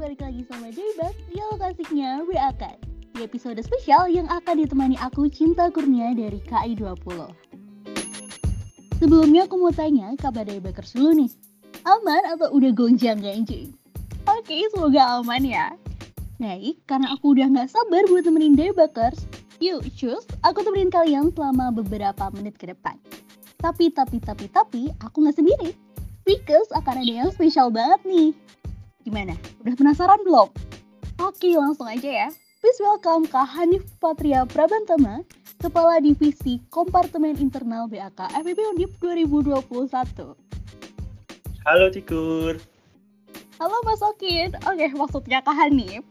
balik lagi sama Debat di lokasinya Reakan Di episode spesial yang akan ditemani aku Cinta Kurnia dari KI20 Sebelumnya aku mau tanya kabar Daybakers dulu nih. Aman atau udah gonjang ganjing? Oke, semoga aman ya. Baik, karena aku udah gak sabar buat temenin Daybakers Yuk, cus, aku temenin kalian selama beberapa menit ke depan. Tapi, tapi, tapi, tapi, aku gak sendiri. Because akan ada yang spesial banget nih Gimana? Udah penasaran belum? Oke, langsung aja ya. Please welcome Kak Hanif Patria Prabantama, Kepala Divisi Kompartemen Internal BAK FEB Undip 2021. Halo Cikur. Halo Mas Okin. Oke, maksudnya Kak Hanif.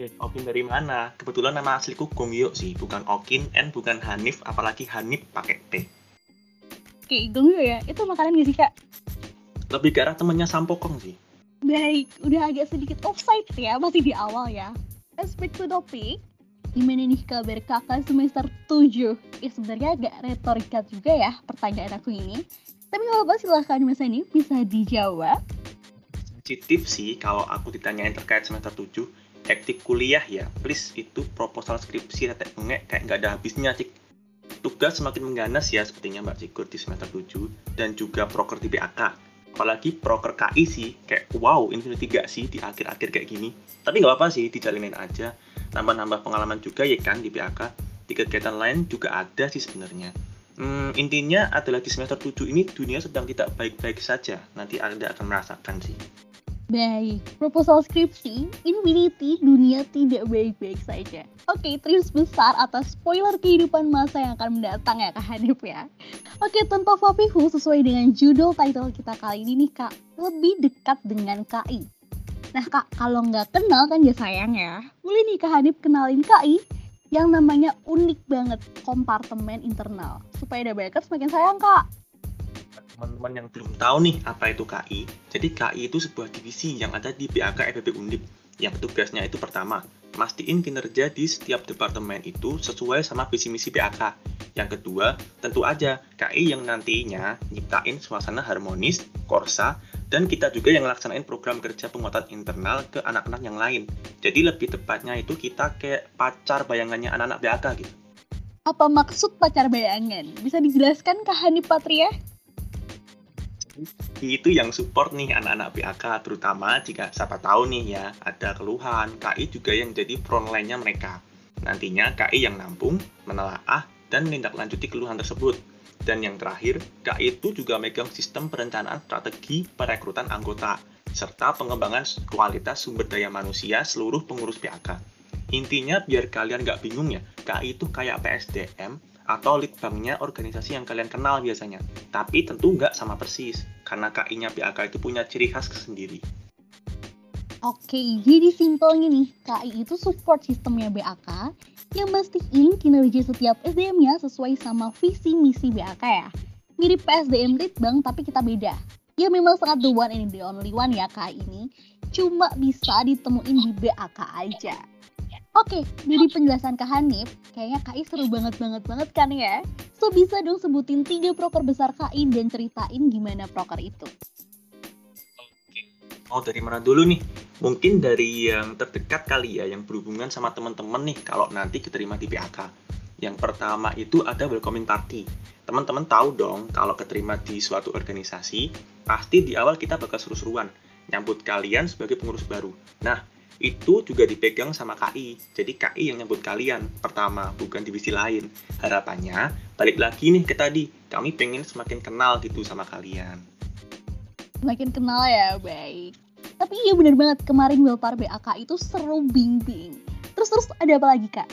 Ya, Okin dari mana? Kebetulan nama asliku Gongyo sih, bukan Okin, N bukan Hanif, apalagi Hanif pakai T. Oke, Gongyo ya. Itu makanan gak sih, Kak? Lebih ke arah temennya Sampokong sih. Baik, udah agak sedikit offside ya, masih di awal ya. Let's back to topic. Gimana nih kabar kakak semester 7? Ya sebenarnya agak retorika juga ya pertanyaan aku ini. Tapi nggak apa-apa silahkan Mas Ani bisa dijawab. Sensitif sih kalau aku ditanyain terkait semester 7. Hektik kuliah ya, please itu proposal skripsi tetek bengek kayak nggak ada habisnya cik. Tugas semakin mengganas ya sepertinya Mbak Cikur di semester 7 dan juga proker di BAK apalagi proker KI sih kayak wow Infinity gak sih di akhir-akhir kayak gini. Tapi nggak apa-apa sih dijalinin aja. Nambah-nambah pengalaman juga ya kan di PAK di kegiatan lain juga ada sih sebenarnya. Hmm, intinya adalah di semester 7 ini dunia sedang tidak baik-baik saja. Nanti anda akan merasakan sih Baik, proposal skripsi, Infinity, dunia tidak baik-baik saja. Oke, trips besar atas spoiler kehidupan masa yang akan mendatang ya Kak Hanif ya. Oke, tanpa Fapihu sesuai dengan judul title kita kali ini nih Kak, lebih dekat dengan KI. Nah Kak, kalau nggak kenal kan ya sayang ya. Boleh nih Kak Hanif kenalin KI yang namanya unik banget, kompartemen internal. Supaya ada banyak semakin sayang Kak teman-teman yang belum tahu nih apa itu KI, jadi KI itu sebuah divisi yang ada di BAK FEB Undip yang tugasnya itu pertama, mastiin kinerja di setiap departemen itu sesuai sama visi misi BAK. Yang kedua, tentu aja KI yang nantinya nyiptain suasana harmonis, korsa, dan kita juga yang ngelaksanain program kerja penguatan internal ke anak-anak yang lain. Jadi lebih tepatnya itu kita kayak pacar bayangannya anak-anak BAK gitu. Apa maksud pacar bayangan? Bisa dijelaskan Kak Hani Patria? Itu yang support nih anak-anak PAK terutama jika siapa tahu nih ya ada keluhan KI juga yang jadi frontline-nya mereka. Nantinya KI yang nampung menelaah dan menindaklanjuti keluhan tersebut. Dan yang terakhir KI itu juga megang sistem perencanaan strategi perekrutan anggota serta pengembangan kualitas sumber daya manusia seluruh pengurus PAK intinya biar kalian nggak bingung ya KI itu kayak PSDM atau lead banknya organisasi yang kalian kenal biasanya. Tapi tentu nggak sama persis, karena KI-nya PAK itu punya ciri khas sendiri. Oke, jadi simpelnya nih, KI itu support sistemnya BAK yang mastiin kinerja setiap SDM-nya sesuai sama visi misi BAK ya. Mirip PSDM lead bank tapi kita beda. Ya memang sangat the one and the only one ya KI ini, cuma bisa ditemuin di BAK aja. Oke, dari penjelasan Kak Hanif, kayaknya KI seru banget banget banget kan ya? So bisa dong sebutin tiga proker besar KI dan ceritain gimana proker itu. Oke, mau dari mana dulu nih? Mungkin dari yang terdekat kali ya, yang berhubungan sama teman-teman nih kalau nanti keterima di PAK. Yang pertama itu ada welcoming party. Teman-teman tahu dong kalau keterima di suatu organisasi, pasti di awal kita bakal seru-seruan nyambut kalian sebagai pengurus baru. Nah, itu juga dipegang sama KI. Jadi KI yang nyebut kalian pertama, bukan divisi lain. Harapannya balik lagi nih ke tadi, kami pengen semakin kenal gitu sama kalian. Semakin kenal ya, baik. Tapi iya bener banget, kemarin Welpar BAK itu seru bing-bing. Terus-terus ada apa lagi, Kak?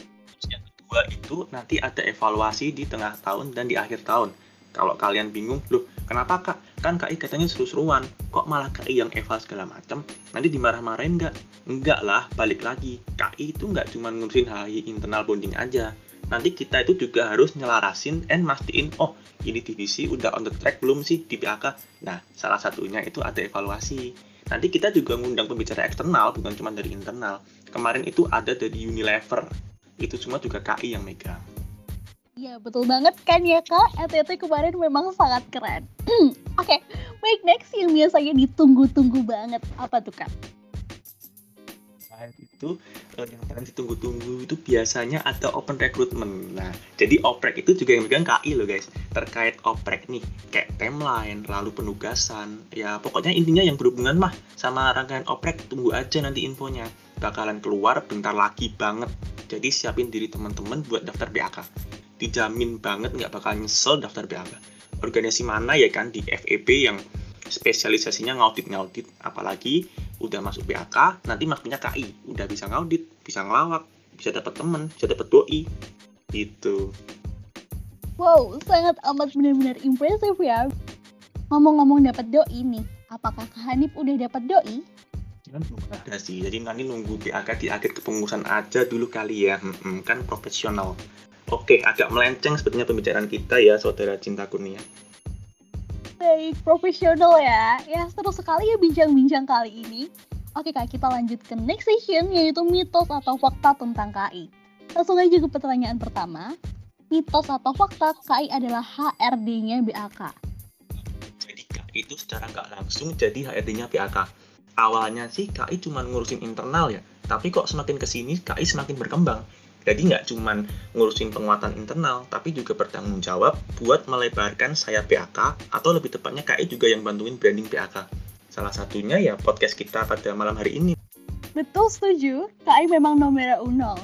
Yang kedua itu nanti ada evaluasi di tengah tahun dan di akhir tahun. Kalau kalian bingung, loh kenapa kak? Kan KI katanya seru-seruan, kok malah KI yang eval segala macam? Nanti dimarah-marahin nggak? Enggak lah, balik lagi. KI itu nggak cuma ngurusin HI internal bonding aja. Nanti kita itu juga harus nyelarasin and mastiin, oh ini divisi udah on the track belum sih di PAK? Nah, salah satunya itu ada evaluasi. Nanti kita juga ngundang pembicara eksternal, bukan cuma dari internal. Kemarin itu ada dari Unilever. Itu semua juga KI yang megang. Iya betul banget kan ya kak, NTT kemarin memang sangat keren. Oke, okay, baik next yang biasanya ditunggu-tunggu banget, apa tuh kak? itu uh, yang paling ditunggu-tunggu itu biasanya ada open recruitment. Nah, jadi oprek itu juga yang megang KI loh guys. Terkait oprek nih, kayak timeline, lalu penugasan, ya pokoknya intinya yang berhubungan mah sama rangkaian oprek tunggu aja nanti infonya. Bakalan keluar bentar lagi banget. Jadi siapin diri teman-teman buat daftar BAK. Dijamin banget nggak bakal nyesel daftar BAK. Organisasi mana ya kan di FEB yang spesialisasinya ngaudit-ngaudit. Apalagi udah masuk BAK nanti masuknya KI udah bisa ngaudit bisa ngelawak bisa dapat temen bisa dapat doi gitu. Wow sangat amat benar-benar impresif ya. Ngomong-ngomong dapat doi nih apakah Kak Hanif udah dapat doi kan belum ada. Sih jadi nanti nunggu BAK di akhir kepengurusan aja dulu kali ya. Hmm, kan profesional oke agak melenceng sepertinya pembicaraan kita ya saudara cinta kurnia Baik, profesional ya. Ya, seru sekali ya bincang-bincang kali ini. Oke kak, kita lanjut ke next session yaitu mitos atau fakta tentang KI. Langsung aja ke pertanyaan pertama. Mitos atau fakta KI adalah HRD-nya BAK. Jadi KI itu secara nggak langsung jadi HRD-nya BAK. Awalnya sih KI cuma ngurusin internal ya, tapi kok semakin ke sini KI semakin berkembang jadi nggak cuma ngurusin penguatan internal, tapi juga bertanggung jawab buat melebarkan sayap PAK atau lebih tepatnya KI juga yang bantuin branding PAK. Salah satunya ya podcast kita pada malam hari ini. Betul setuju, KI memang nomor uno.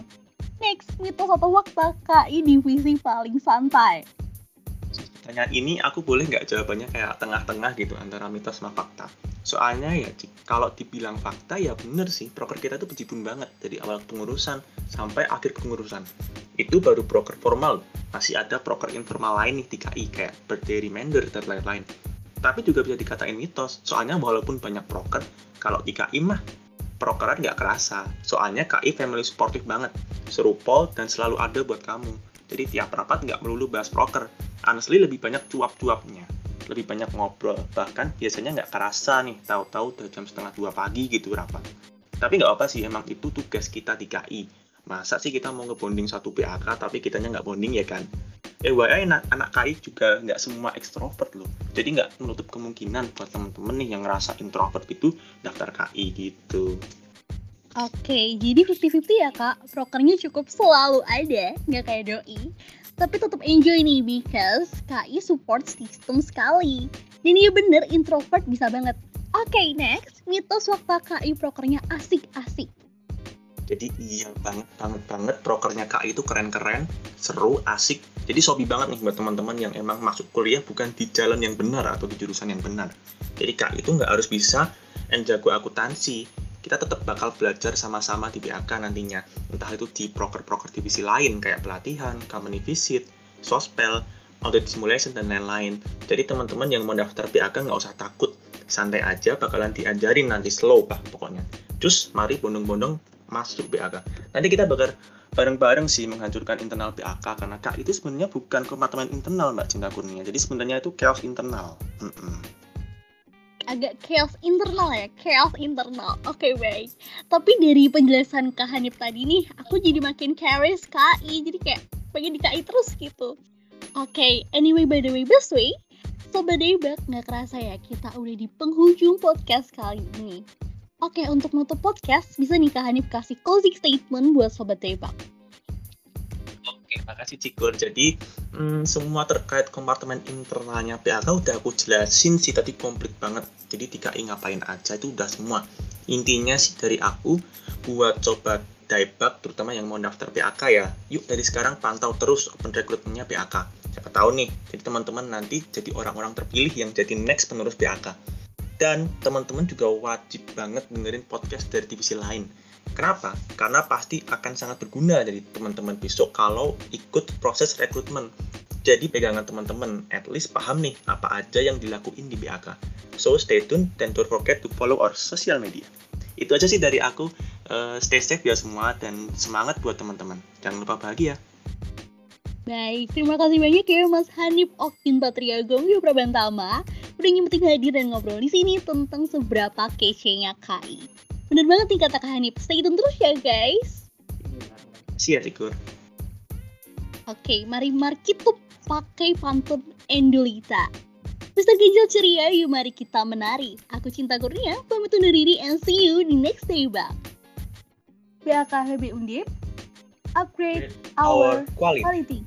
Next, mitos atau fakta KI divisi paling santai. Pertanyaan ini aku boleh nggak jawabannya kayak tengah-tengah gitu antara mitos sama fakta. Soalnya ya kalau dibilang fakta ya bener sih, broker kita tuh bejibun banget dari awal pengurusan sampai akhir pengurusan. Itu baru broker formal, masih ada broker informal lain nih di KI kayak birthday reminder dan lain-lain. Tapi juga bisa dikatain mitos, soalnya walaupun banyak broker, kalau di KI mah brokeran nggak kerasa. Soalnya KI family supportive banget, serupol dan selalu ada buat kamu. Jadi tiap rapat nggak melulu bahas broker, honestly lebih banyak cuap-cuapnya. Lebih banyak ngobrol. Bahkan biasanya nggak kerasa nih tahu-tahu udah jam setengah dua pagi gitu rapat. Tapi nggak apa sih emang itu tugas kita di KI masa sih kita mau ngebonding satu PAK tapi kitanya nggak bonding ya kan? Eh FYI anak, anak KI juga nggak semua ekstrovert loh. Jadi nggak menutup kemungkinan buat temen-temen nih yang ngerasa introvert itu daftar KI gitu Oke, jadi 50-50 ya kak, prokernya cukup selalu ada, nggak kayak doi tapi tetap enjoy nih because KI support system sekali. Dan iya bener introvert bisa banget. Oke next, mitos waktu KI prokernya asik-asik. Jadi iya banget banget banget prokernya KI itu keren-keren, seru, asik. Jadi sobi banget nih buat teman-teman yang emang masuk kuliah bukan di jalan yang benar atau di jurusan yang benar. Jadi KI itu nggak harus bisa and jago akuntansi, kita tetap bakal belajar sama-sama di BAK nantinya. Entah itu di proker-proker divisi lain kayak pelatihan, company visit, sospel, audit simulation, dan lain-lain. Jadi teman-teman yang mau daftar BAK nggak usah takut. Santai aja, bakalan diajarin nanti slow lah pokoknya. Terus mari bondong-bondong masuk BAK. Nanti kita bakal bareng-bareng sih menghancurkan internal BAK karena Kak itu sebenarnya bukan kompartemen internal Mbak Cinta Kurnia. Jadi sebenarnya itu chaos internal. Mm -mm agak chaos internal ya, chaos internal. Oke okay, baik. Tapi dari penjelasan Kak Hanif tadi nih, aku jadi makin curious KI, jadi kayak pengen di KI terus gitu. Oke, okay, anyway by the way, best way, Sobat Debak, nggak kerasa ya kita udah di penghujung podcast kali ini. Oke, okay, untuk nutup podcast, bisa nih Kak Hanif kasih closing statement buat Sobat Debak. Oke, makasih Cikur. Jadi hmm, semua terkait kompartemen internalnya PAK udah aku jelasin sih tadi komplit banget. Jadi tiga ngapain aja itu udah semua. Intinya sih dari aku buat coba debug terutama yang mau daftar PAK ya. Yuk dari sekarang pantau terus open recruitmentnya PAK. Siapa tahu nih, jadi teman-teman nanti jadi orang-orang terpilih yang jadi next penerus PAK. Dan teman-teman juga wajib banget dengerin podcast dari divisi lain Kenapa? Karena pasti akan sangat berguna dari teman-teman besok kalau ikut proses rekrutmen. Jadi pegangan teman-teman, at least paham nih apa aja yang dilakuin di BAK. So stay tune dan don't forget to follow our social media. Itu aja sih dari aku. Uh, stay safe ya semua dan semangat buat teman-teman. Jangan lupa bahagia. Baik, terima kasih banyak ya Mas Hanif Okin Patria Gongyo Prabantama udah nyempetin hadir dan ngobrol di sini tentang seberapa kece-nya KI. Bener banget nih kata Kak Hanif. Stay tune terus ya guys. Siap, Sikur. Oke, mari mari kita pakai pantun Endolita. Mr. Ginjal ceria, yuk mari kita menari. Aku Cinta Kurnia, pamit undur diri and see you di next day back. PAK HB Undip, upgrade our quality. quality.